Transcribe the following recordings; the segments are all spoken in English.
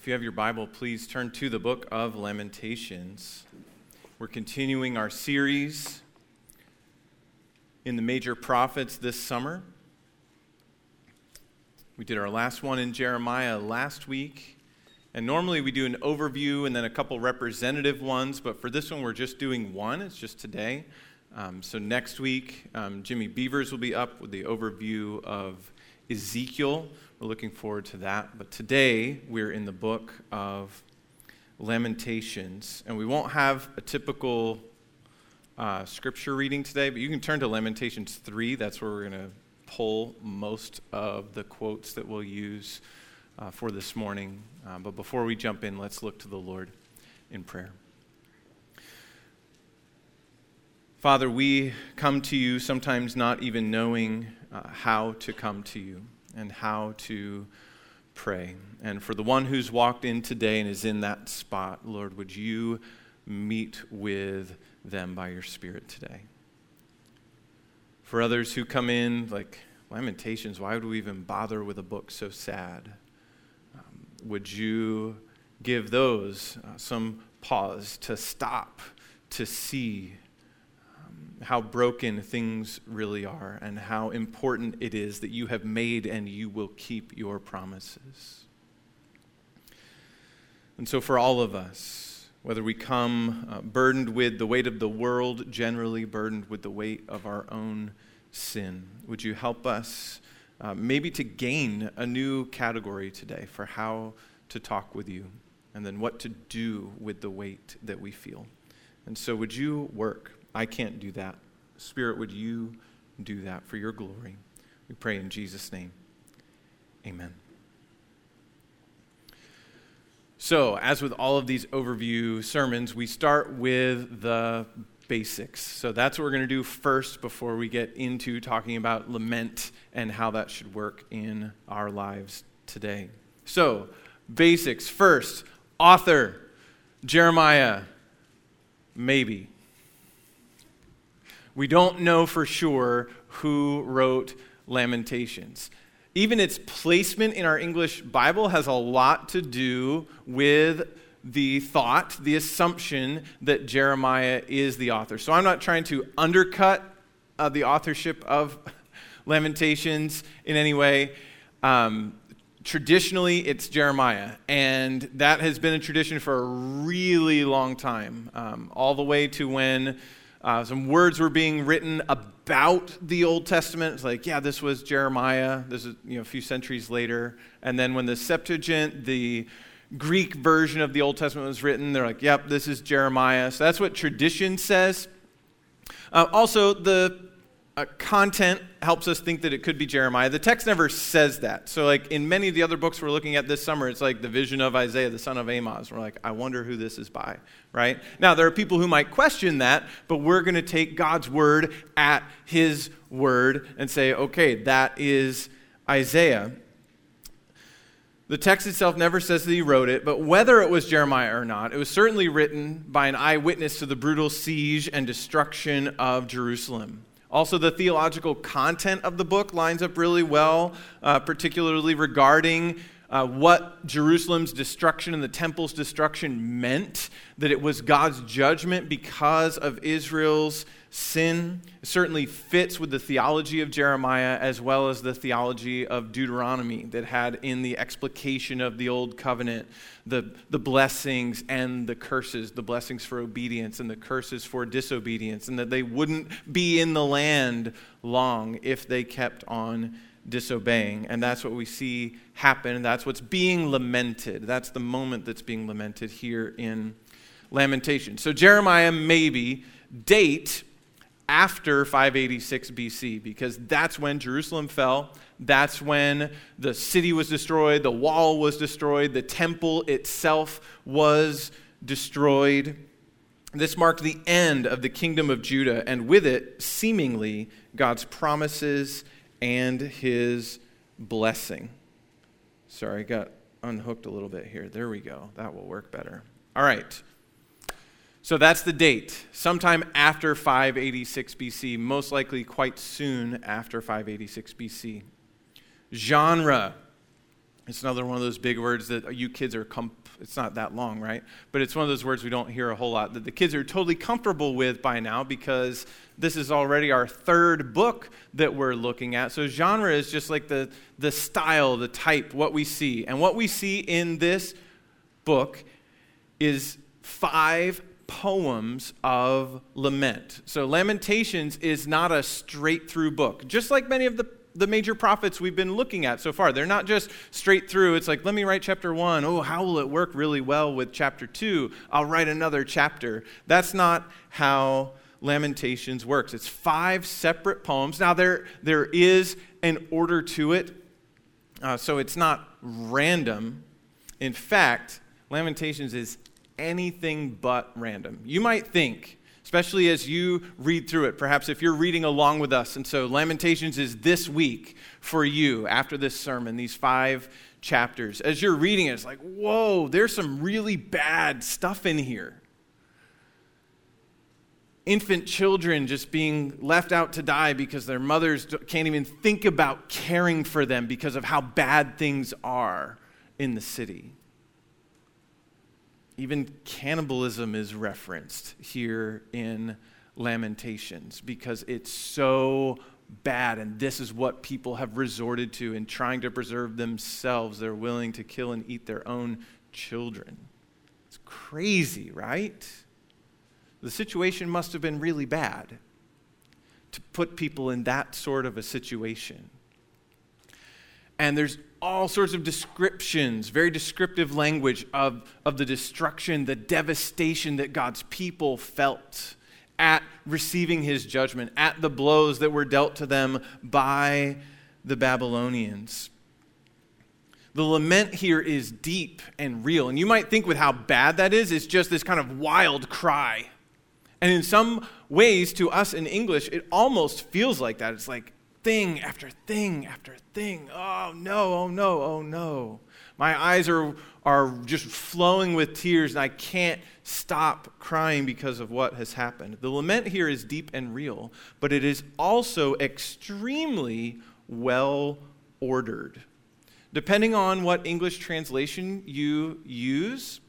If you have your Bible, please turn to the book of Lamentations. We're continuing our series in the major prophets this summer. We did our last one in Jeremiah last week. And normally we do an overview and then a couple representative ones, but for this one we're just doing one. It's just today. Um, so next week, um, Jimmy Beavers will be up with the overview of Ezekiel. We're looking forward to that. But today, we're in the book of Lamentations. And we won't have a typical uh, scripture reading today, but you can turn to Lamentations 3. That's where we're going to pull most of the quotes that we'll use uh, for this morning. Uh, but before we jump in, let's look to the Lord in prayer. Father, we come to you sometimes not even knowing uh, how to come to you and how to pray. And for the one who's walked in today and is in that spot, Lord, would you meet with them by your Spirit today? For others who come in, like Lamentations, why would we even bother with a book so sad? Um, would you give those uh, some pause to stop, to see, how broken things really are and how important it is that you have made and you will keep your promises. And so, for all of us, whether we come uh, burdened with the weight of the world, generally burdened with the weight of our own sin, would you help us uh, maybe to gain a new category today for how to talk with you and then what to do with the weight that we feel? And so, would you work? I can't do that. Spirit, would you do that for your glory? We pray in Jesus' name. Amen. So, as with all of these overview sermons, we start with the basics. So, that's what we're going to do first before we get into talking about lament and how that should work in our lives today. So, basics first author, Jeremiah, maybe. We don't know for sure who wrote Lamentations. Even its placement in our English Bible has a lot to do with the thought, the assumption that Jeremiah is the author. So I'm not trying to undercut uh, the authorship of Lamentations in any way. Um, traditionally, it's Jeremiah, and that has been a tradition for a really long time, um, all the way to when uh, some words were being written about the Old Testament. It's like, yeah, this was Jeremiah. This is you know, a few centuries later. And then when the Septuagint, the Greek version of the Old Testament was written, they're like, yep, this is Jeremiah. So that's what tradition says. Uh, also, the uh, content helps us think that it could be Jeremiah. The text never says that. So, like in many of the other books we're looking at this summer, it's like the vision of Isaiah, the son of Amos. We're like, I wonder who this is by, right? Now, there are people who might question that, but we're going to take God's word at his word and say, okay, that is Isaiah. The text itself never says that he wrote it, but whether it was Jeremiah or not, it was certainly written by an eyewitness to the brutal siege and destruction of Jerusalem. Also, the theological content of the book lines up really well, uh, particularly regarding uh, what Jerusalem's destruction and the temple's destruction meant, that it was God's judgment because of Israel's sin. Certainly fits with the theology of Jeremiah as well as the theology of Deuteronomy that had in the explication of the Old Covenant the, the blessings and the curses, the blessings for obedience and the curses for disobedience, and that they wouldn't be in the land long if they kept on disobeying. And that's what we see happen. That's what's being lamented. That's the moment that's being lamented here in Lamentation. So, Jeremiah maybe date after 586 BC because that's when Jerusalem fell. That's when the city was destroyed, the wall was destroyed, the temple itself was destroyed. This marked the end of the kingdom of Judah, and with it, seemingly, God's promises and his blessing. Sorry, I got unhooked a little bit here. There we go. That will work better. All right. So that's the date, sometime after 586 BC, most likely quite soon after 586 BC. Genre. It's another one of those big words that you kids are, com- it's not that long, right? But it's one of those words we don't hear a whole lot that the kids are totally comfortable with by now because this is already our third book that we're looking at. So, genre is just like the, the style, the type, what we see. And what we see in this book is five poems of lament. So, Lamentations is not a straight through book, just like many of the the major prophets we've been looking at so far. They're not just straight through. It's like, let me write chapter one. Oh, how will it work really well with chapter two? I'll write another chapter. That's not how Lamentations works. It's five separate poems. Now, there, there is an order to it, uh, so it's not random. In fact, Lamentations is anything but random. You might think, especially as you read through it. Perhaps if you're reading along with us. And so Lamentations is this week for you after this sermon, these five chapters. As you're reading it, it's like, whoa, there's some really bad stuff in here. Infant children just being left out to die because their mothers can't even think about caring for them because of how bad things are in the city. Even cannibalism is referenced here in Lamentations because it's so bad, and this is what people have resorted to in trying to preserve themselves. They're willing to kill and eat their own children. It's crazy, right? The situation must have been really bad to put people in that sort of a situation. And there's all sorts of descriptions, very descriptive language of, of the destruction, the devastation that God's people felt at receiving his judgment, at the blows that were dealt to them by the Babylonians. The lament here is deep and real. And you might think, with how bad that is, it's just this kind of wild cry. And in some ways, to us in English, it almost feels like that. It's like, thing after thing after thing. Oh no, oh no, oh no. My eyes are, are just flowing with tears, and I can't stop crying because of what has happened. The lament here is deep and real, but it is also extremely well ordered. Depending on what English translation you use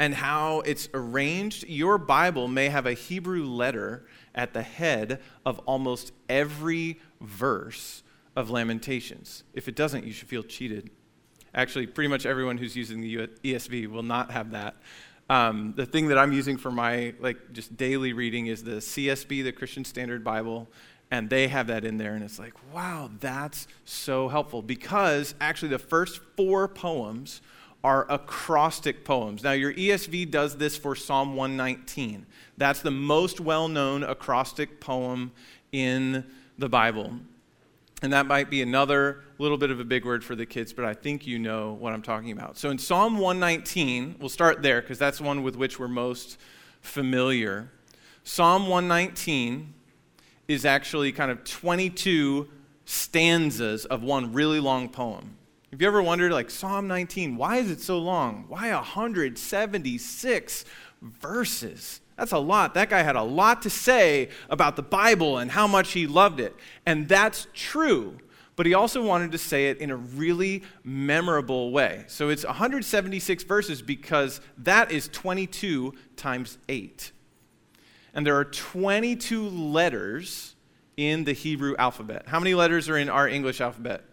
and how it's arranged, your Bible may have a Hebrew letter at the head of almost every verse of Lamentations. If it doesn't, you should feel cheated. Actually, pretty much everyone who's using the ESV will not have that. Um, the thing that I'm using for my like just daily reading is the CSB, the Christian Standard Bible, and they have that in there, and it's like, wow, that's so helpful because actually the first four poems are acrostic poems. Now, your ESV does this for Psalm 119. That's the most well known acrostic poem in the Bible. And that might be another little bit of a big word for the kids, but I think you know what I'm talking about. So in Psalm 119, we'll start there because that's one with which we're most familiar. Psalm 119 is actually kind of 22 stanzas of one really long poem. Have you ever wondered, like, Psalm 19, why is it so long? Why 176 verses? That's a lot. That guy had a lot to say about the Bible and how much he loved it. And that's true. But he also wanted to say it in a really memorable way. So it's 176 verses because that is 22 times 8. And there are 22 letters in the Hebrew alphabet. How many letters are in our English alphabet?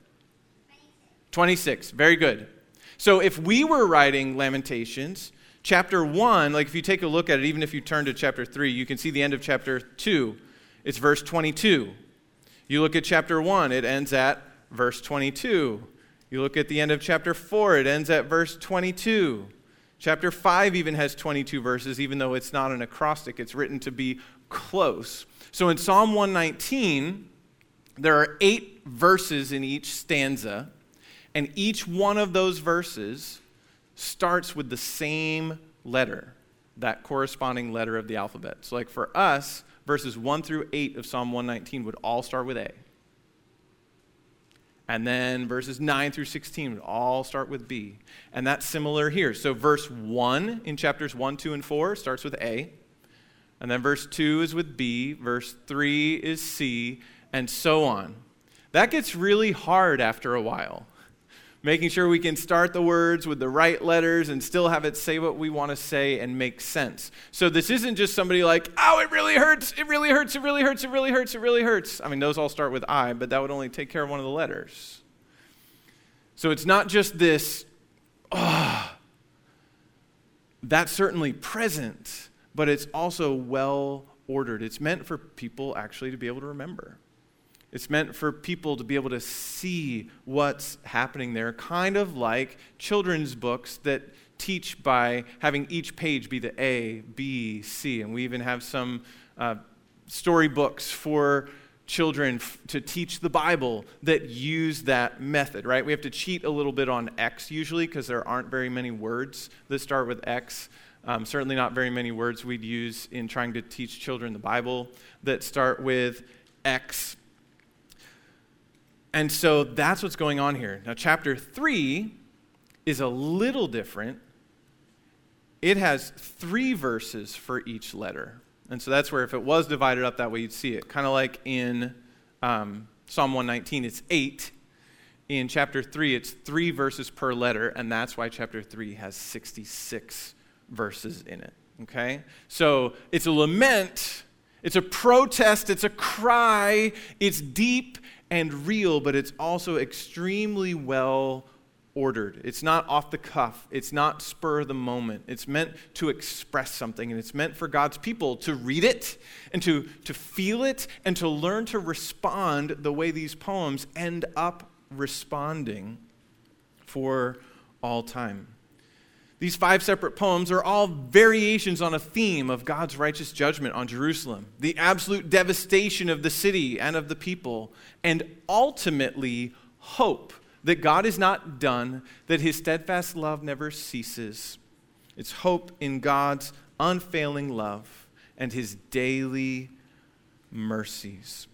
26. Very good. So if we were writing Lamentations, chapter 1, like if you take a look at it, even if you turn to chapter 3, you can see the end of chapter 2. It's verse 22. You look at chapter 1, it ends at verse 22. You look at the end of chapter 4, it ends at verse 22. Chapter 5 even has 22 verses, even though it's not an acrostic, it's written to be close. So in Psalm 119, there are eight verses in each stanza. And each one of those verses starts with the same letter, that corresponding letter of the alphabet. So, like for us, verses 1 through 8 of Psalm 119 would all start with A. And then verses 9 through 16 would all start with B. And that's similar here. So, verse 1 in chapters 1, 2, and 4 starts with A. And then verse 2 is with B. Verse 3 is C. And so on. That gets really hard after a while making sure we can start the words with the right letters and still have it say what we want to say and make sense. So this isn't just somebody like, oh, it really hurts, it really hurts, it really hurts, it really hurts, it really hurts. I mean, those all start with I, but that would only take care of one of the letters. So it's not just this, oh, that's certainly present, but it's also well ordered. It's meant for people actually to be able to remember. It's meant for people to be able to see what's happening there, kind of like children's books that teach by having each page be the A, B, C. And we even have some uh, storybooks for children f- to teach the Bible that use that method, right? We have to cheat a little bit on X usually because there aren't very many words that start with X. Um, certainly not very many words we'd use in trying to teach children the Bible that start with X. And so that's what's going on here. Now, chapter 3 is a little different. It has three verses for each letter. And so that's where, if it was divided up that way, you'd see it. Kind of like in um, Psalm 119, it's eight. In chapter 3, it's three verses per letter, and that's why chapter 3 has 66 verses in it. Okay? So it's a lament, it's a protest, it's a cry, it's deep, and real, but it's also extremely well ordered. It's not off the cuff, it's not spur the moment. It's meant to express something, and it's meant for God's people to read it and to, to feel it and to learn to respond the way these poems end up responding for all time. These five separate poems are all variations on a theme of God's righteous judgment on Jerusalem, the absolute devastation of the city and of the people, and ultimately hope that God is not done, that his steadfast love never ceases. It's hope in God's unfailing love and his daily mercies.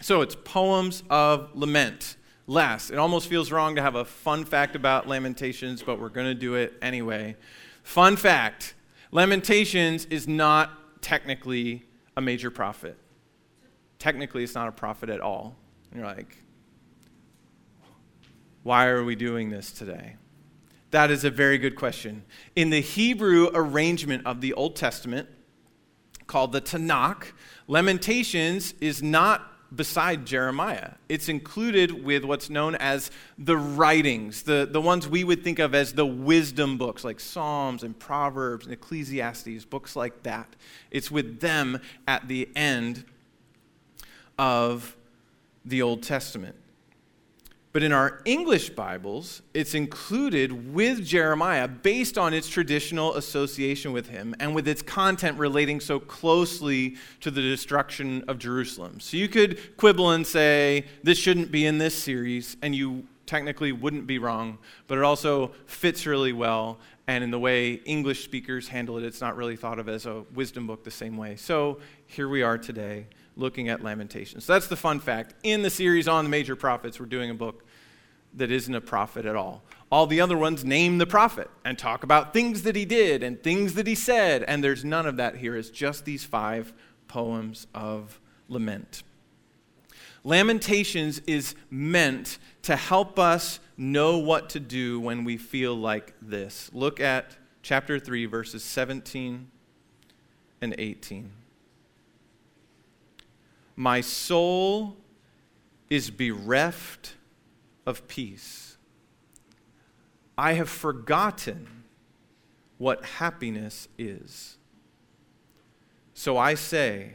So it's poems of lament last. It almost feels wrong to have a fun fact about Lamentations, but we're going to do it anyway. Fun fact Lamentations is not technically a major prophet. Technically, it's not a prophet at all. And you're like, why are we doing this today? That is a very good question. In the Hebrew arrangement of the Old Testament, called the Tanakh, Lamentations is not beside Jeremiah. It's included with what's known as the writings, the, the ones we would think of as the wisdom books, like Psalms and Proverbs and Ecclesiastes, books like that. It's with them at the end of the Old Testament. But in our English Bibles, it's included with Jeremiah based on its traditional association with him and with its content relating so closely to the destruction of Jerusalem. So you could quibble and say, this shouldn't be in this series, and you technically wouldn't be wrong, but it also fits really well. And in the way English speakers handle it, it's not really thought of as a wisdom book the same way. So here we are today looking at Lamentations. So that's the fun fact. In the series on the major prophets, we're doing a book that isn't a prophet at all. All the other ones name the prophet and talk about things that he did and things that he said, and there's none of that here. It's just these five poems of lament. Lamentations is meant to help us know what to do when we feel like this. Look at chapter 3, verses 17 and 18. My soul is bereft of peace. I have forgotten what happiness is. So I say,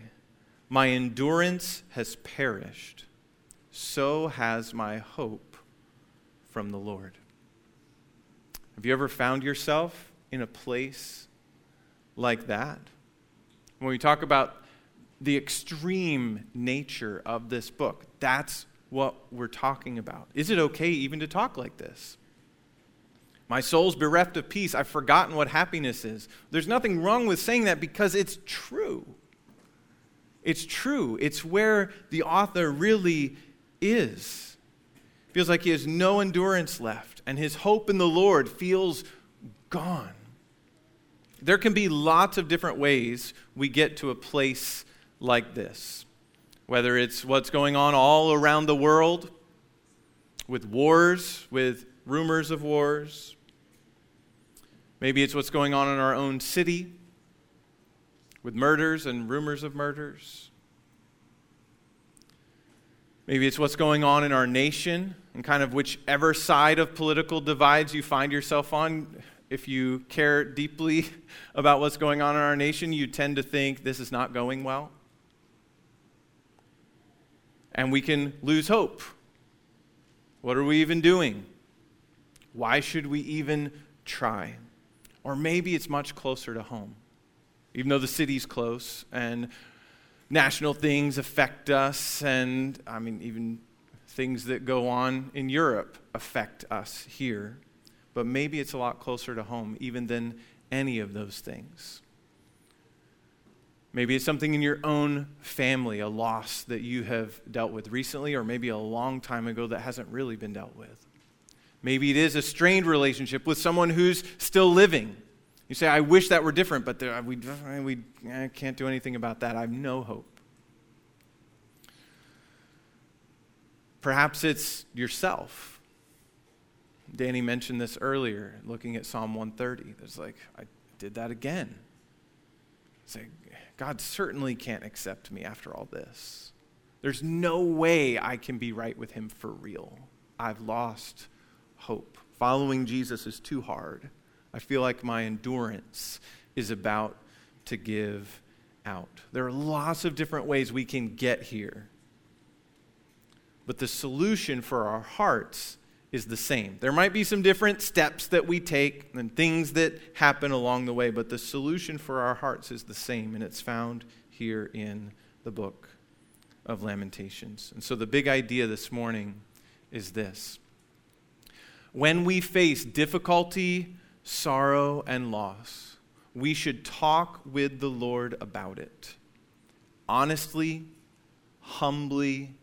my endurance has perished, so has my hope from the Lord. Have you ever found yourself in a place like that? When we talk about the extreme nature of this book. That's what we're talking about. Is it okay even to talk like this? My soul's bereft of peace. I've forgotten what happiness is. There's nothing wrong with saying that because it's true. It's true. It's where the author really is. Feels like he has no endurance left, and his hope in the Lord feels gone. There can be lots of different ways we get to a place like this. Whether it's what's going on all around the world with wars, with rumors of wars. Maybe it's what's going on in our own city with murders and rumors of murders. Maybe it's what's going on in our nation and kind of whichever side of political divides you find yourself on. If you care deeply about what's going on in our nation, you tend to think this is not going well. And we can lose hope. What are we even doing? Why should we even try? Or maybe it's much closer to home. Even though the city's close and national things affect us, and I mean, even things that go on in Europe affect us here. But maybe it's a lot closer to home, even than any of those things. Maybe it's something in your own family, a loss that you have dealt with recently, or maybe a long time ago that hasn't really been dealt with. Maybe it is a strained relationship with someone who's still living. You say, I wish that were different, but there, we, we I can't do anything about that. I have no hope. Perhaps it's yourself. Danny mentioned this earlier, looking at Psalm 130. It's like, I did that again. Say, God certainly can't accept me after all this. There's no way I can be right with him for real. I've lost hope. Following Jesus is too hard. I feel like my endurance is about to give out. There are lots of different ways we can get here. But the solution for our hearts is the same. There might be some different steps that we take and things that happen along the way, but the solution for our hearts is the same, and it's found here in the book of Lamentations. And so the big idea this morning is this when we face difficulty, sorrow, and loss, we should talk with the Lord about it honestly, humbly,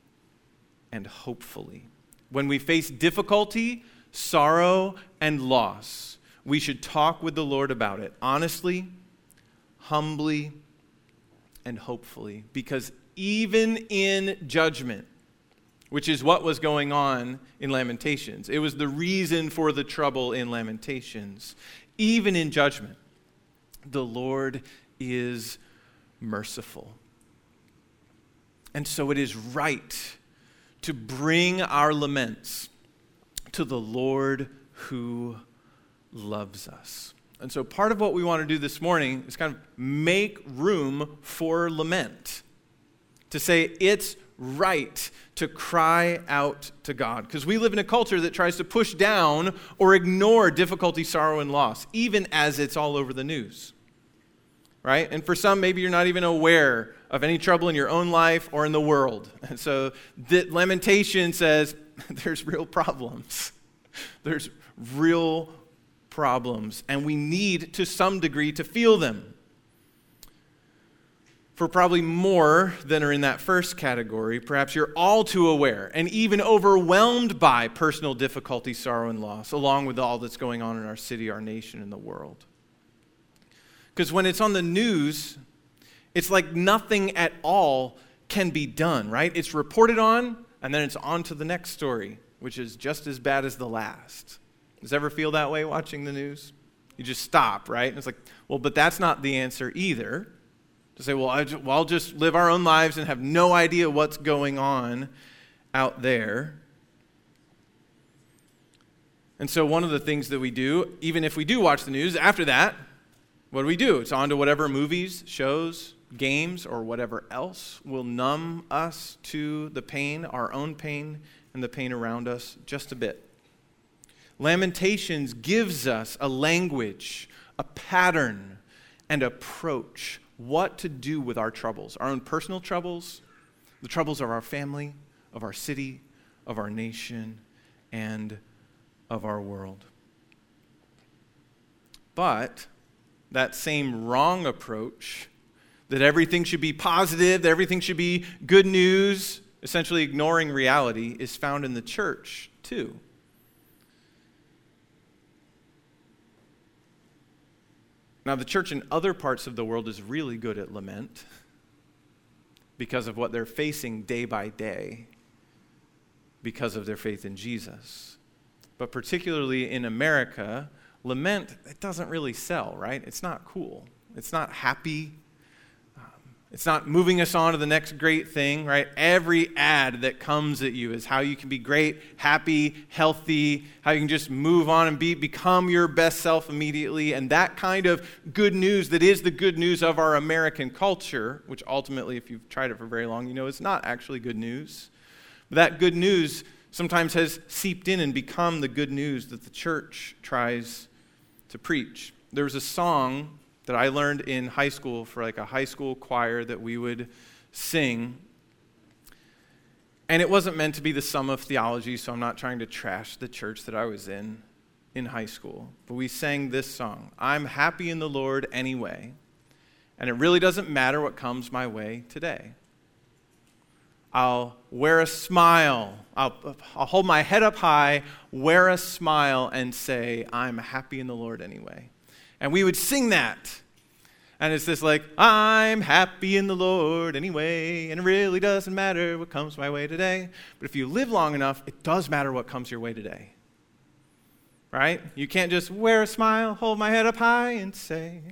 and hopefully. When we face difficulty, sorrow, and loss, we should talk with the Lord about it honestly, humbly, and hopefully. Because even in judgment, which is what was going on in Lamentations. It was the reason for the trouble in Lamentations. Even in judgment, the Lord is merciful. And so it is right to bring our laments to the Lord who loves us. And so part of what we want to do this morning is kind of make room for lament. To say it's right to cry out to God. Because we live in a culture that tries to push down or ignore difficulty, sorrow, and loss, even as it's all over the news. Right? And for some, maybe you're not even aware of any trouble in your own life or in the world. And so the lamentation says there's real problems. There's real problems, and we need to some degree to feel them for probably more than are in that first category, perhaps you're all too aware and even overwhelmed by personal difficulty, sorrow, and loss, along with all that's going on in our city, our nation, and the world. Because when it's on the news, it's like nothing at all can be done, right? It's reported on, and then it's on to the next story, which is just as bad as the last. Does ever feel that way watching the news? You just stop, right? And it's like, well, but that's not the answer either to say, well, I'll just live our own lives and have no idea what's going on out there. And so, one of the things that we do, even if we do watch the news, after that, what do we do? It's on to whatever movies, shows, games, or whatever else will numb us to the pain, our own pain, and the pain around us just a bit. Lamentations gives us a language, a pattern, and approach what to do with our troubles our own personal troubles, the troubles of our family, of our city, of our nation, and of our world. But that same wrong approach, that everything should be positive, that everything should be good news, essentially ignoring reality, is found in the church too. Now, the church in other parts of the world is really good at lament because of what they're facing day by day because of their faith in Jesus. but particularly in America, lament, it doesn't really sell, right? It's not cool. It's not happy. Um, it's not moving us on to the next great thing, right? Every ad that comes at you is how you can be great, happy, healthy, how you can just move on and be, become your best self immediately. And that kind of good news that is the good news of our American culture, which ultimately, if you've tried it for very long, you know it's not actually good news. But that good news sometimes has seeped in and become the good news that the church tries to preach. There was a song that I learned in high school for like a high school choir that we would sing. And it wasn't meant to be the sum of theology, so I'm not trying to trash the church that I was in in high school. But we sang this song I'm happy in the Lord anyway, and it really doesn't matter what comes my way today. I'll wear a smile. I'll, I'll hold my head up high, wear a smile, and say, I'm happy in the Lord anyway. And we would sing that. And it's this like, I'm happy in the Lord anyway, and it really doesn't matter what comes my way today. But if you live long enough, it does matter what comes your way today. Right? You can't just wear a smile, hold my head up high, and say,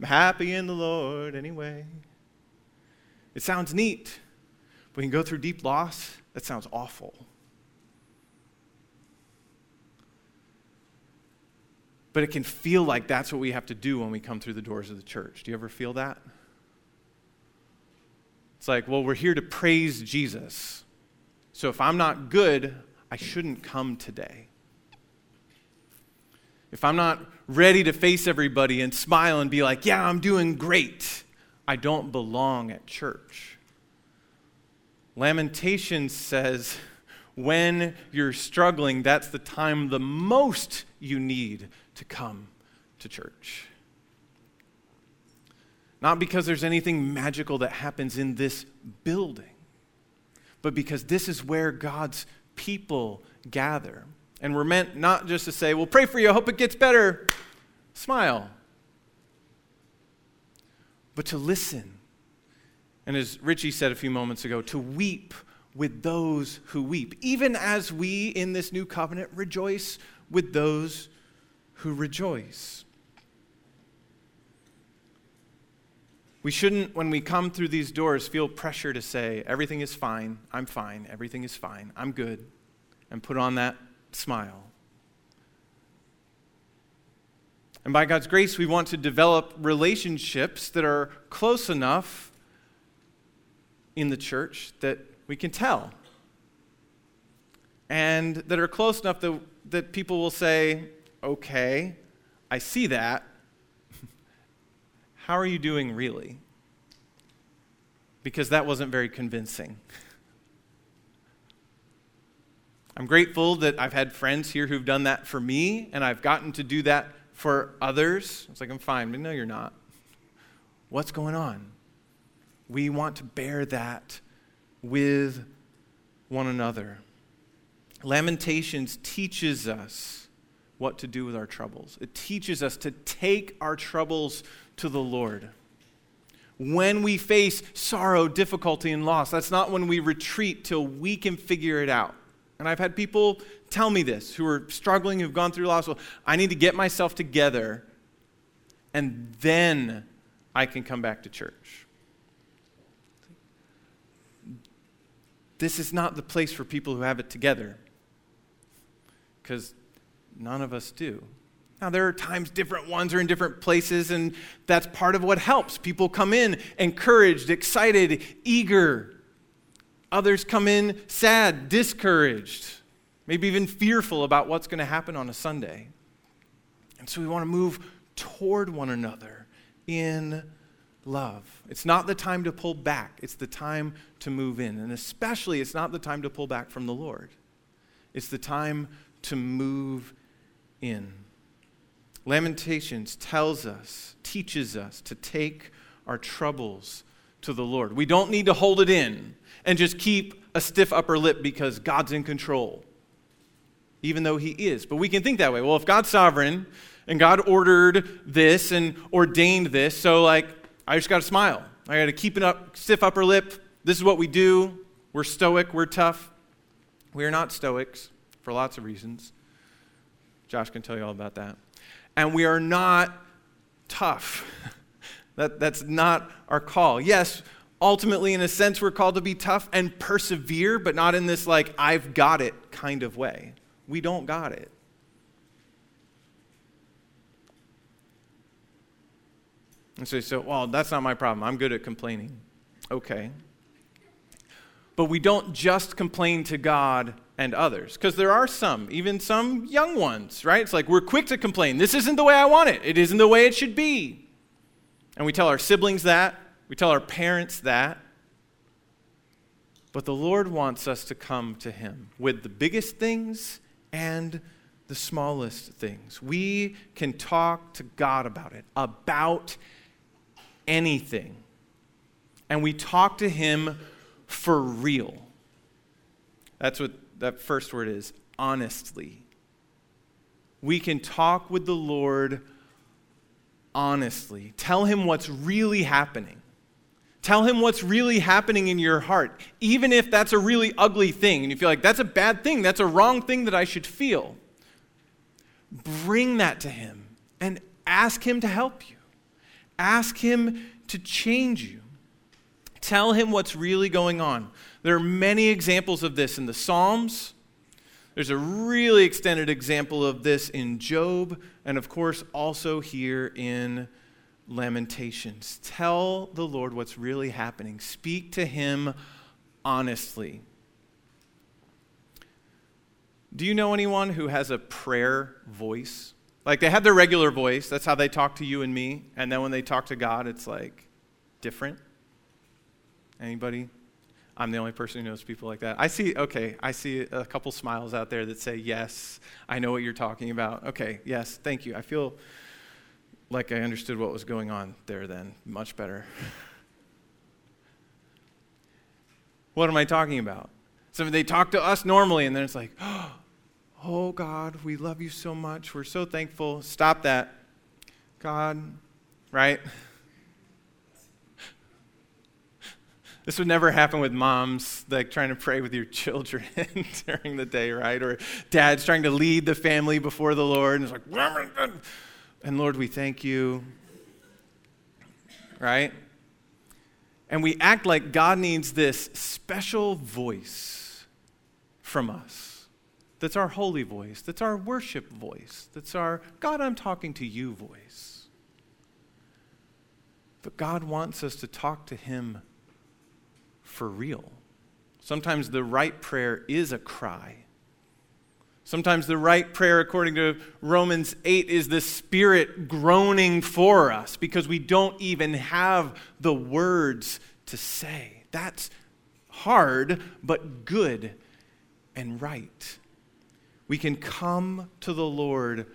I'm happy in the Lord anyway. It sounds neat, you can go through deep loss. That sounds awful. But it can feel like that's what we have to do when we come through the doors of the church. Do you ever feel that? It's like, well, we're here to praise Jesus. So if I'm not good, I shouldn't come today. If I'm not ready to face everybody and smile and be like, yeah, I'm doing great, I don't belong at church. Lamentations says, when you're struggling, that's the time the most you need to come to church. Not because there's anything magical that happens in this building, but because this is where God's people gather. And we're meant not just to say, well, pray for you, I hope it gets better, smile, but to listen. And as Richie said a few moments ago, to weep with those who weep, even as we in this new covenant rejoice with those who rejoice. We shouldn't, when we come through these doors, feel pressure to say, everything is fine, I'm fine, everything is fine, I'm good, and put on that smile. And by God's grace, we want to develop relationships that are close enough in the church that we can tell. And that are close enough that, that people will say, okay, I see that. How are you doing really? Because that wasn't very convincing. I'm grateful that I've had friends here who've done that for me, and I've gotten to do that for others. It's like, I'm fine, but no, you're not. What's going on? We want to bear that with one another. Lamentations teaches us what to do with our troubles. It teaches us to take our troubles to the Lord. When we face sorrow, difficulty, and loss, that's not when we retreat till we can figure it out. And I've had people tell me this who are struggling, who've gone through loss. Well, I need to get myself together, and then I can come back to church. This is not the place for people who have it together. Because None of us do. Now, there are times different ones are in different places, and that's part of what helps. People come in encouraged, excited, eager. Others come in sad, discouraged, maybe even fearful about what's going to happen on a Sunday. And so we want to move toward one another in love. It's not the time to pull back, it's the time to move in. And especially, it's not the time to pull back from the Lord, it's the time to move in. Lamentations tells us, teaches us to take our troubles to the Lord. We don't need to hold it in and just keep a stiff upper lip because God's in control, even though He is. But we can think that way. Well, if God's sovereign and God ordered this and ordained this, so like, I just got to smile. I got to keep it up, stiff upper lip. This is what we do. We're stoic, we're tough. We are not stoics for lots of reasons. Josh can tell you all about that. And we are not tough. that, that's not our call. Yes, ultimately, in a sense, we're called to be tough and persevere, but not in this, like, I've got it kind of way. We don't got it. And so you say, well, that's not my problem. I'm good at complaining. Okay. But we don't just complain to God and others, because there are some, even some young ones, right? It's like we're quick to complain. This isn't the way I want it, it isn't the way it should be. And we tell our siblings that, we tell our parents that. But the Lord wants us to come to Him with the biggest things and the smallest things. We can talk to God about it, about anything. And we talk to Him for real. That's what that first word is honestly. We can talk with the Lord honestly. Tell Him what's really happening. Tell Him what's really happening in your heart, even if that's a really ugly thing and you feel like that's a bad thing, that's a wrong thing that I should feel. Bring that to Him and ask Him to help you. Ask Him to change you. Tell him what's really going on. There are many examples of this in the Psalms. There's a really extended example of this in Job, and of course, also here in Lamentations. Tell the Lord what's really happening, speak to him honestly. Do you know anyone who has a prayer voice? Like they have their regular voice, that's how they talk to you and me, and then when they talk to God, it's like different. Anybody? I'm the only person who knows people like that. I see, okay, I see a couple smiles out there that say, yes, I know what you're talking about. Okay, yes, thank you. I feel like I understood what was going on there then. Much better. what am I talking about? So they talk to us normally, and then it's like, oh, Oh, God, we love you so much. We're so thankful. Stop that. God, right? This would never happen with moms, like trying to pray with your children during the day, right? Or dads trying to lead the family before the Lord. And it's like, and Lord, we thank you, right? And we act like God needs this special voice from us. That's our holy voice. That's our worship voice. That's our God, I'm talking to you voice. But God wants us to talk to Him for real. Sometimes the right prayer is a cry. Sometimes the right prayer, according to Romans 8, is the Spirit groaning for us because we don't even have the words to say. That's hard, but good and right. We can come to the Lord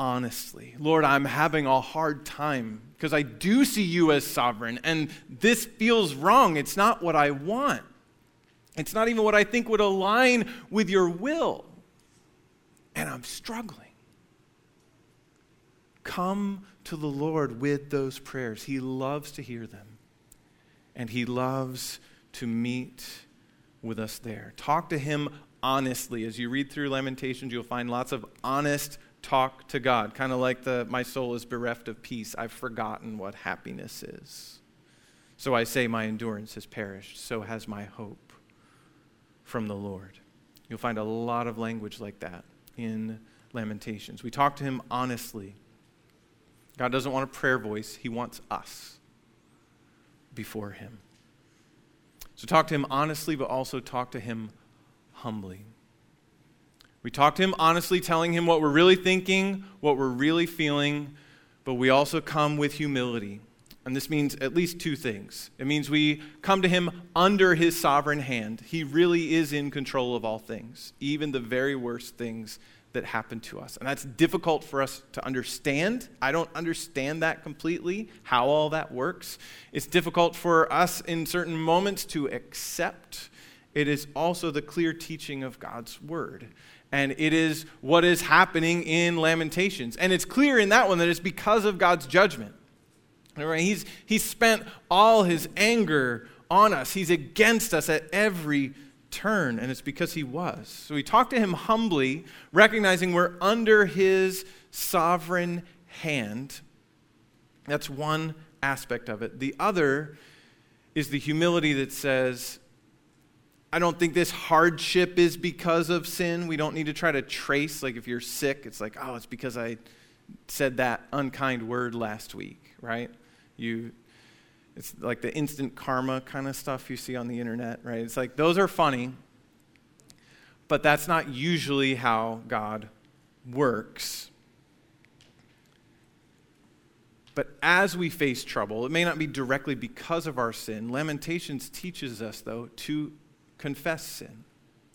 honestly. Lord, I'm having a hard time because I do see you as sovereign, and this feels wrong. It's not what I want, it's not even what I think would align with your will. And I'm struggling. Come to the Lord with those prayers. He loves to hear them, and He loves to meet with us there. Talk to Him honestly. As you read through Lamentations, you'll find lots of honest talk to God, kind of like the my soul is bereft of peace. I've forgotten what happiness is. So I say my endurance has perished, so has my hope from the Lord. You'll find a lot of language like that in Lamentations. We talk to him honestly. God doesn't want a prayer voice, he wants us before him. So talk to him honestly, but also talk to him humbly. We talk to him honestly, telling him what we're really thinking, what we're really feeling, but we also come with humility. And this means at least two things. It means we come to him under his sovereign hand. He really is in control of all things, even the very worst things that happen to us. And that's difficult for us to understand. I don't understand that completely, how all that works. It's difficult for us in certain moments to accept. It is also the clear teaching of God's word and it is what is happening in Lamentations. And it's clear in that one that it's because of God's judgment. He's, he's spent all his anger on us, he's against us at every turn, and it's because he was. So we talk to him humbly, recognizing we're under his sovereign hand. That's one aspect of it. The other is the humility that says, I don't think this hardship is because of sin. We don't need to try to trace, like if you're sick, it's like, oh, it's because I said that unkind word last week, right? You it's like the instant karma kind of stuff you see on the internet, right? It's like those are funny, but that's not usually how God works. But as we face trouble, it may not be directly because of our sin. Lamentations teaches us, though, to confess sin.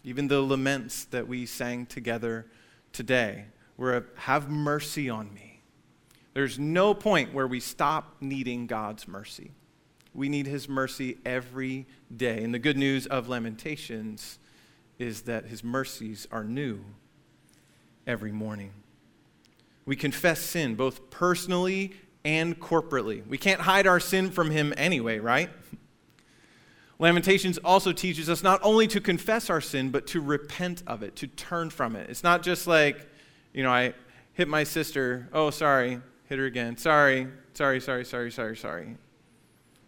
Even the laments that we sang together today were, Have mercy on me. There's no point where we stop needing God's mercy. We need his mercy every day. And the good news of Lamentations is that his mercies are new every morning. We confess sin both personally and corporately. We can't hide our sin from him anyway, right? Lamentations also teaches us not only to confess our sin, but to repent of it, to turn from it. It's not just like, you know, I hit my sister. Oh, sorry. Hit her again. Sorry. Sorry, sorry, sorry, sorry, sorry.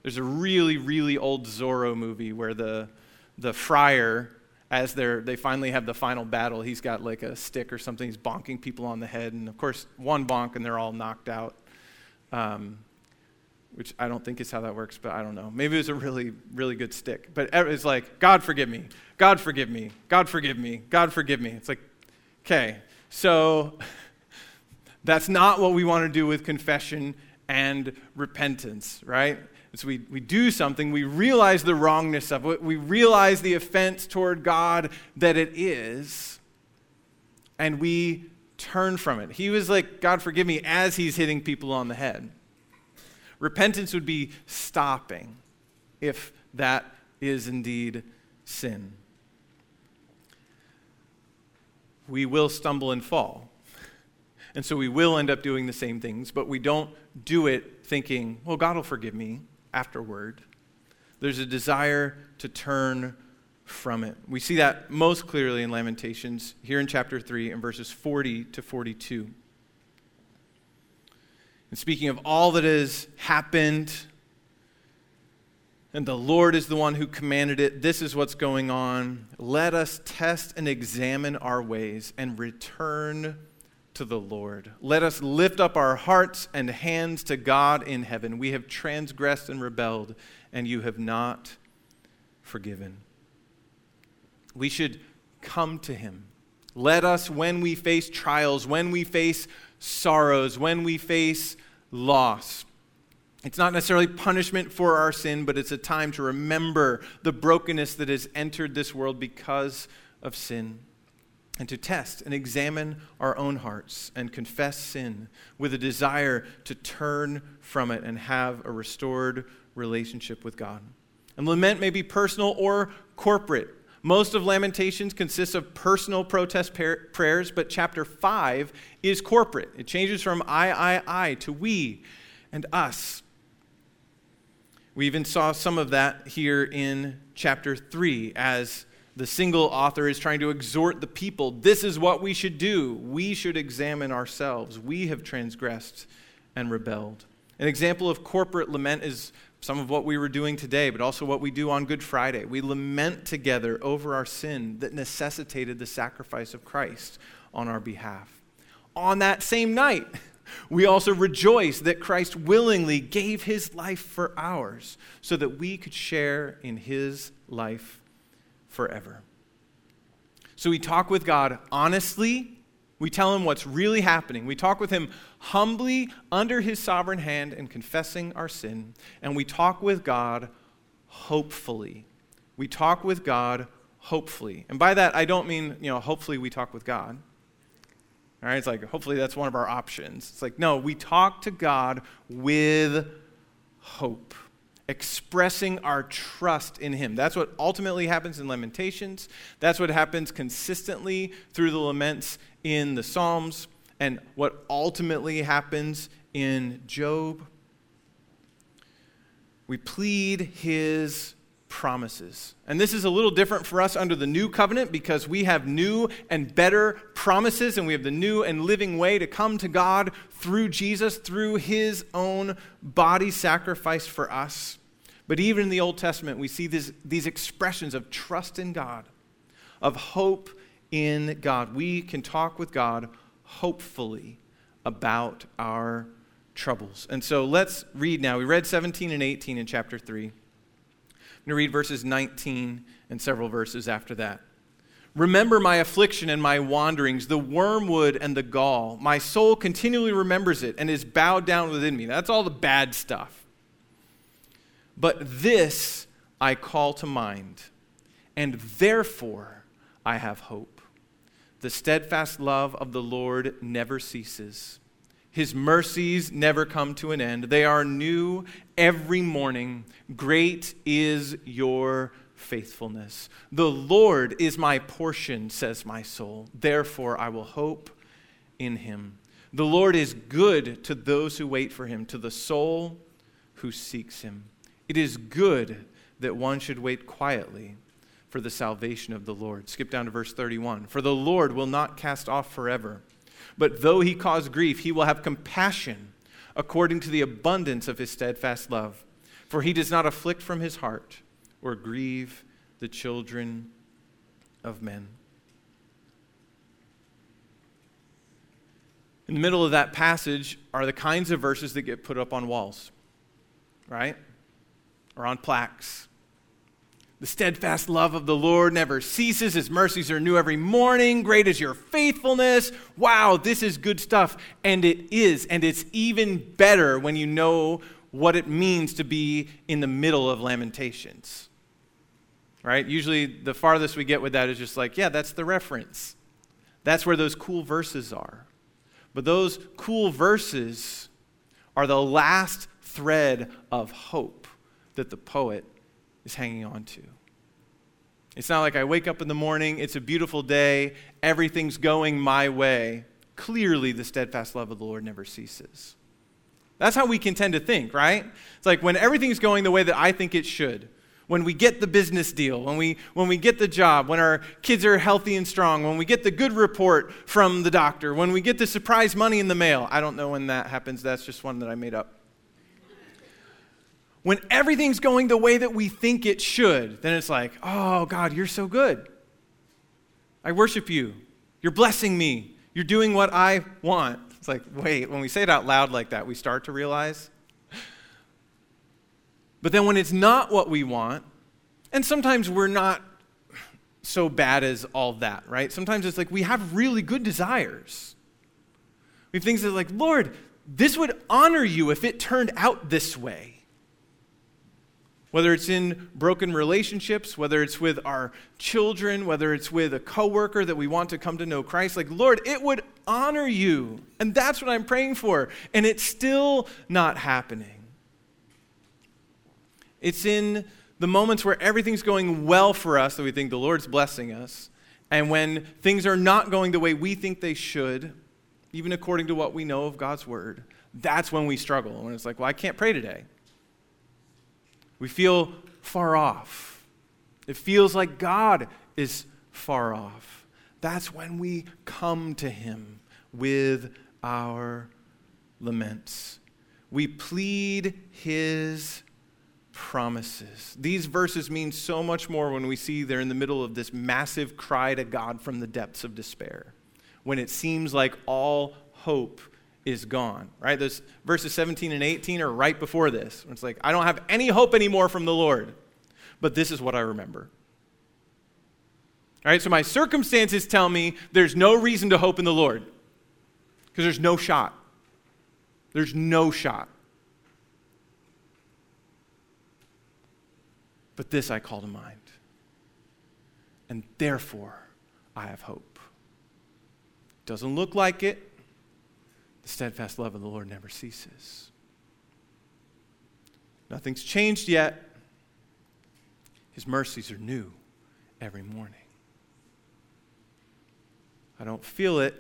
There's a really, really old Zorro movie where the, the friar, as they're, they finally have the final battle, he's got like a stick or something. He's bonking people on the head. And of course, one bonk and they're all knocked out. Um, which I don't think is how that works, but I don't know. Maybe it was a really, really good stick. But it's like, God forgive me, God forgive me, God forgive me, God forgive me. It's like, okay, so that's not what we want to do with confession and repentance, right? So we, we do something, we realize the wrongness of it, we realize the offense toward God that it is, and we turn from it. He was like, God, forgive me, as he's hitting people on the head. Repentance would be stopping if that is indeed sin. We will stumble and fall. And so we will end up doing the same things, but we don't do it thinking, well, God will forgive me afterward. There's a desire to turn from it. We see that most clearly in Lamentations here in chapter 3 in verses 40 to 42. And speaking of all that has happened, and the Lord is the one who commanded it, this is what's going on. Let us test and examine our ways and return to the Lord. Let us lift up our hearts and hands to God in heaven. We have transgressed and rebelled, and you have not forgiven. We should come to Him. Let us, when we face trials, when we face sorrows, when we face loss, it's not necessarily punishment for our sin, but it's a time to remember the brokenness that has entered this world because of sin and to test and examine our own hearts and confess sin with a desire to turn from it and have a restored relationship with God. And lament may be personal or corporate. Most of Lamentations consists of personal protest par- prayers, but chapter 5 is corporate. It changes from I, I, I to we and us. We even saw some of that here in chapter 3 as the single author is trying to exhort the people this is what we should do. We should examine ourselves. We have transgressed and rebelled. An example of corporate lament is some of what we were doing today, but also what we do on Good Friday. We lament together over our sin that necessitated the sacrifice of Christ on our behalf. On that same night, we also rejoice that Christ willingly gave his life for ours so that we could share in his life forever. So we talk with God honestly. We tell him what's really happening. We talk with him humbly under his sovereign hand and confessing our sin. And we talk with God hopefully. We talk with God hopefully. And by that, I don't mean, you know, hopefully we talk with God. All right, it's like, hopefully that's one of our options. It's like, no, we talk to God with hope expressing our trust in Him. That's what ultimately happens in Lamentations. That's what happens consistently through the laments in the Psalms, and what ultimately happens in Job. We plead His promises. And this is a little different for us under the new covenant because we have new and better promises, and we have the new and living way to come to God through Jesus, through his own body sacrificed for us. But even in the Old Testament, we see this, these expressions of trust in God, of hope in God. We can talk with God hopefully about our troubles. And so let's read now. We read 17 and 18 in chapter 3 going to read verses 19 and several verses after that. Remember my affliction and my wanderings, the wormwood and the gall. My soul continually remembers it and is bowed down within me. That's all the bad stuff. But this I call to mind, and therefore I have hope. The steadfast love of the Lord never ceases. His mercies never come to an end. They are new every morning. Great is your faithfulness. The Lord is my portion, says my soul. Therefore, I will hope in him. The Lord is good to those who wait for him, to the soul who seeks him. It is good that one should wait quietly for the salvation of the Lord. Skip down to verse 31. For the Lord will not cast off forever. But though he cause grief, he will have compassion according to the abundance of his steadfast love. For he does not afflict from his heart or grieve the children of men. In the middle of that passage are the kinds of verses that get put up on walls, right? Or on plaques. The steadfast love of the Lord never ceases. His mercies are new every morning. Great is your faithfulness. Wow, this is good stuff. And it is. And it's even better when you know what it means to be in the middle of Lamentations. Right? Usually, the farthest we get with that is just like, yeah, that's the reference. That's where those cool verses are. But those cool verses are the last thread of hope that the poet is hanging on to. It's not like I wake up in the morning, it's a beautiful day, everything's going my way. Clearly, the steadfast love of the Lord never ceases. That's how we can tend to think, right? It's like when everything's going the way that I think it should, when we get the business deal, when we, when we get the job, when our kids are healthy and strong, when we get the good report from the doctor, when we get the surprise money in the mail. I don't know when that happens, that's just one that I made up when everything's going the way that we think it should, then it's like, oh, God, you're so good. I worship you. You're blessing me. You're doing what I want. It's like, wait, when we say it out loud like that, we start to realize. But then when it's not what we want, and sometimes we're not so bad as all that, right? Sometimes it's like we have really good desires. We have things that, like, Lord, this would honor you if it turned out this way. Whether it's in broken relationships, whether it's with our children, whether it's with a coworker that we want to come to know Christ, like, Lord, it would honor you. And that's what I'm praying for. And it's still not happening. It's in the moments where everything's going well for us that we think the Lord's blessing us. And when things are not going the way we think they should, even according to what we know of God's word, that's when we struggle. And when it's like, well, I can't pray today. We feel far off. It feels like God is far off. That's when we come to Him with our laments. We plead His promises. These verses mean so much more when we see they're in the middle of this massive cry to God from the depths of despair, when it seems like all hope is gone, right? Those verses 17 and 18 are right before this. It's like, I don't have any hope anymore from the Lord, but this is what I remember. All right, so my circumstances tell me there's no reason to hope in the Lord because there's no shot. There's no shot. But this I call to mind. And therefore, I have hope. Doesn't look like it, the steadfast love of the Lord never ceases. Nothing's changed yet. His mercies are new every morning. I don't feel it.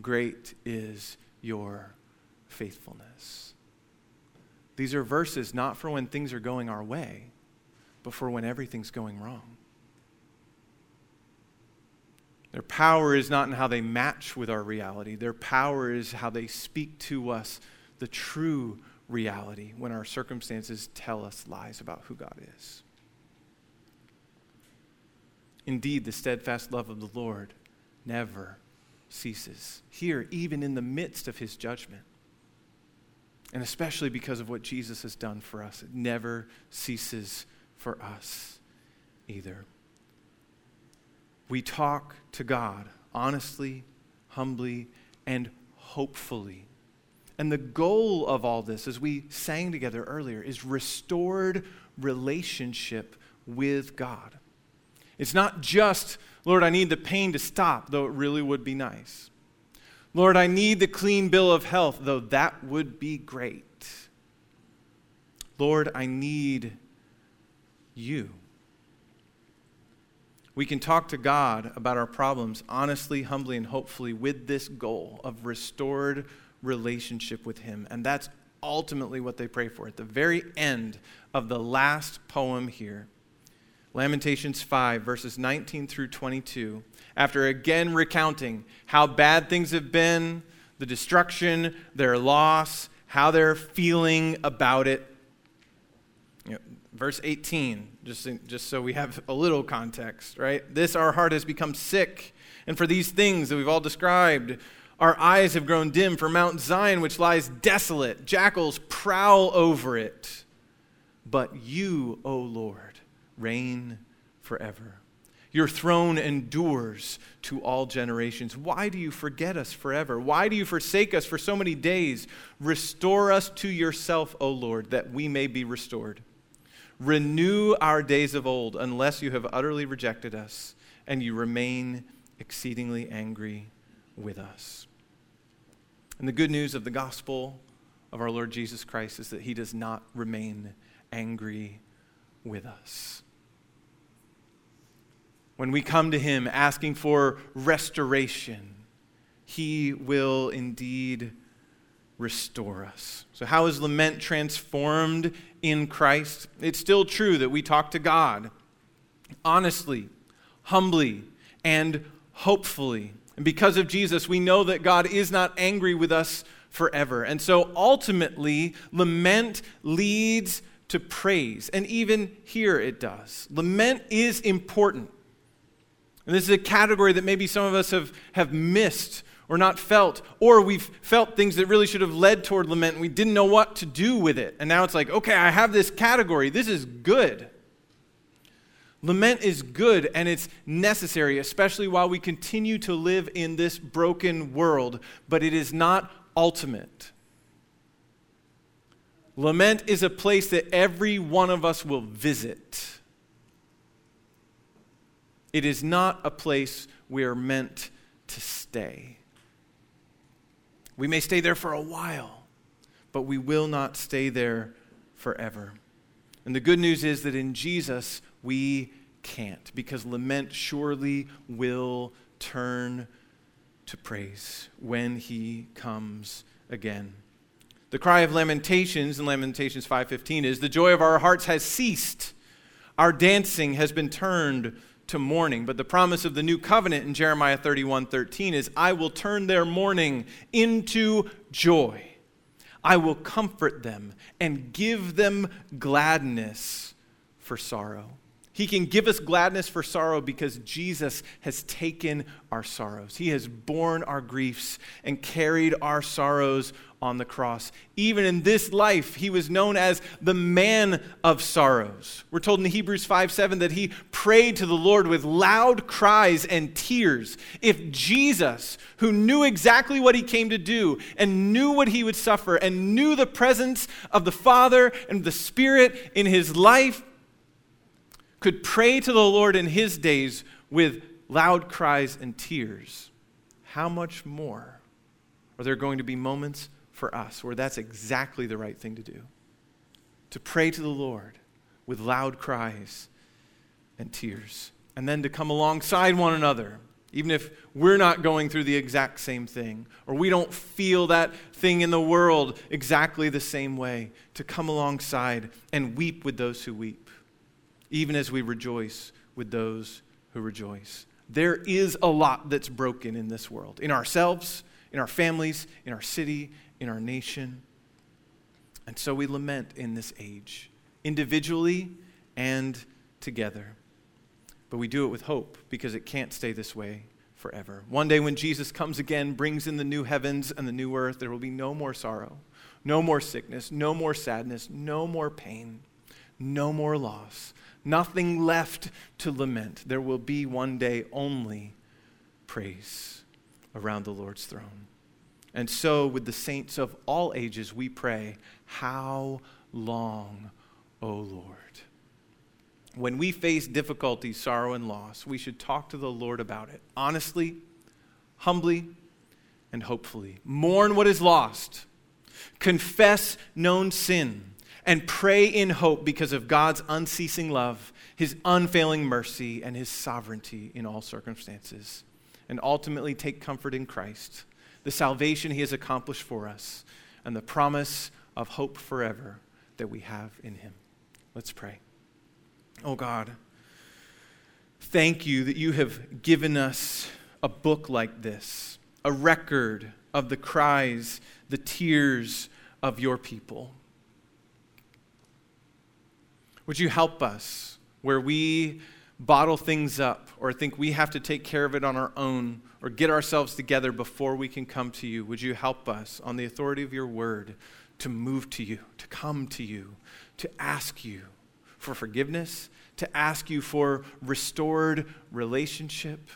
Great is your faithfulness. These are verses not for when things are going our way, but for when everything's going wrong. Their power is not in how they match with our reality, their power is how they speak to us the true reality when our circumstances tell us lies about who God is. Indeed, the steadfast love of the Lord never ceases. Here, even in the midst of his judgment. And especially because of what Jesus has done for us, it never ceases for us either. We talk to God honestly, humbly, and hopefully. And the goal of all this, as we sang together earlier, is restored relationship with God. It's not just, Lord, I need the pain to stop, though it really would be nice. Lord, I need the clean bill of health, though that would be great. Lord, I need you. We can talk to God about our problems honestly, humbly, and hopefully with this goal of restored relationship with Him. And that's ultimately what they pray for. At the very end of the last poem here, Lamentations 5, verses 19 through 22, after again recounting how bad things have been, the destruction, their loss, how they're feeling about it. You know, verse 18, just, just so we have a little context, right? This, our heart has become sick, and for these things that we've all described, our eyes have grown dim for Mount Zion, which lies desolate. Jackals prowl over it. But you, O Lord, reign forever. Your throne endures to all generations. Why do you forget us forever? Why do you forsake us for so many days? Restore us to yourself, O Lord, that we may be restored. Renew our days of old, unless you have utterly rejected us and you remain exceedingly angry with us. And the good news of the gospel of our Lord Jesus Christ is that he does not remain angry with us. When we come to Him asking for restoration, He will indeed restore us. So, how is lament transformed in Christ? It's still true that we talk to God honestly, humbly, and hopefully. And because of Jesus, we know that God is not angry with us forever. And so ultimately, lament leads to praise. And even here it does. Lament is important. And this is a category that maybe some of us have, have missed or not felt, or we've felt things that really should have led toward lament and we didn't know what to do with it. And now it's like, okay, I have this category. This is good. Lament is good and it's necessary, especially while we continue to live in this broken world, but it is not ultimate. Lament is a place that every one of us will visit. It is not a place we are meant to stay. We may stay there for a while, but we will not stay there forever. And the good news is that in Jesus, we can't, because lament surely will turn to praise when he comes again. The cry of lamentations in Lamentations 5:15 is the joy of our hearts has ceased. Our dancing has been turned to mourning. But the promise of the new covenant in Jeremiah 31 13 is, I will turn their mourning into joy. I will comfort them and give them gladness for sorrow. He can give us gladness for sorrow because Jesus has taken our sorrows. He has borne our griefs and carried our sorrows on the cross. Even in this life, he was known as the man of sorrows. We're told in Hebrews 5 7 that he prayed to the Lord with loud cries and tears. If Jesus, who knew exactly what he came to do and knew what he would suffer and knew the presence of the Father and the Spirit in his life, could pray to the Lord in his days with loud cries and tears, how much more are there going to be moments for us where that's exactly the right thing to do? To pray to the Lord with loud cries and tears, and then to come alongside one another. Even if we're not going through the exact same thing, or we don't feel that thing in the world exactly the same way, to come alongside and weep with those who weep even as we rejoice with those who rejoice. There is a lot that's broken in this world, in ourselves, in our families, in our city, in our nation. And so we lament in this age, individually and together. But we do it with hope because it can't stay this way forever. One day when Jesus comes again, brings in the new heavens and the new earth, there will be no more sorrow, no more sickness, no more sadness, no more pain, no more loss, nothing left to lament. There will be one day only praise around the Lord's throne. And so, with the saints of all ages, we pray, How long, O Lord? When we face difficulty, sorrow, and loss, we should talk to the Lord about it honestly, humbly, and hopefully. Mourn what is lost, confess known sin, and pray in hope because of God's unceasing love, His unfailing mercy, and His sovereignty in all circumstances. And ultimately take comfort in Christ the salvation he has accomplished for us, and the promise of hope forever that we have in him. Let's pray. Oh God, thank you that you have given us a book like this, a record of the cries, the tears of your people. Would you help us where we bottle things up or think we have to take care of it on our own or get ourselves together before we can come to you, would you help us on the authority of your word to move to you, to come to you, to ask you for forgiveness, to ask you for restored relationship?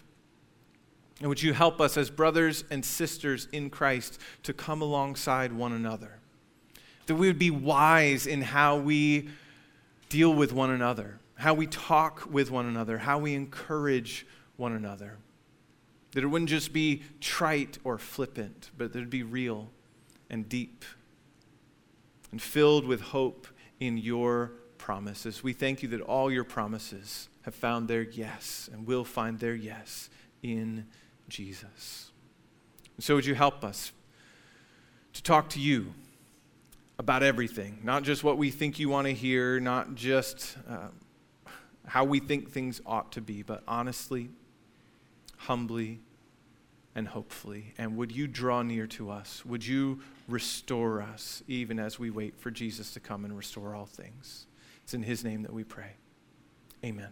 And would you help us as brothers and sisters in Christ to come alongside one another? That we would be wise in how we deal with one another how we talk with one another, how we encourage one another. That it wouldn't just be trite or flippant, but that it'd be real and deep and filled with hope in your promises. We thank you that all your promises have found their yes and will find their yes in Jesus. And so, would you help us to talk to you about everything, not just what we think you want to hear, not just. Uh, how we think things ought to be, but honestly, humbly, and hopefully. And would you draw near to us? Would you restore us even as we wait for Jesus to come and restore all things? It's in his name that we pray. Amen.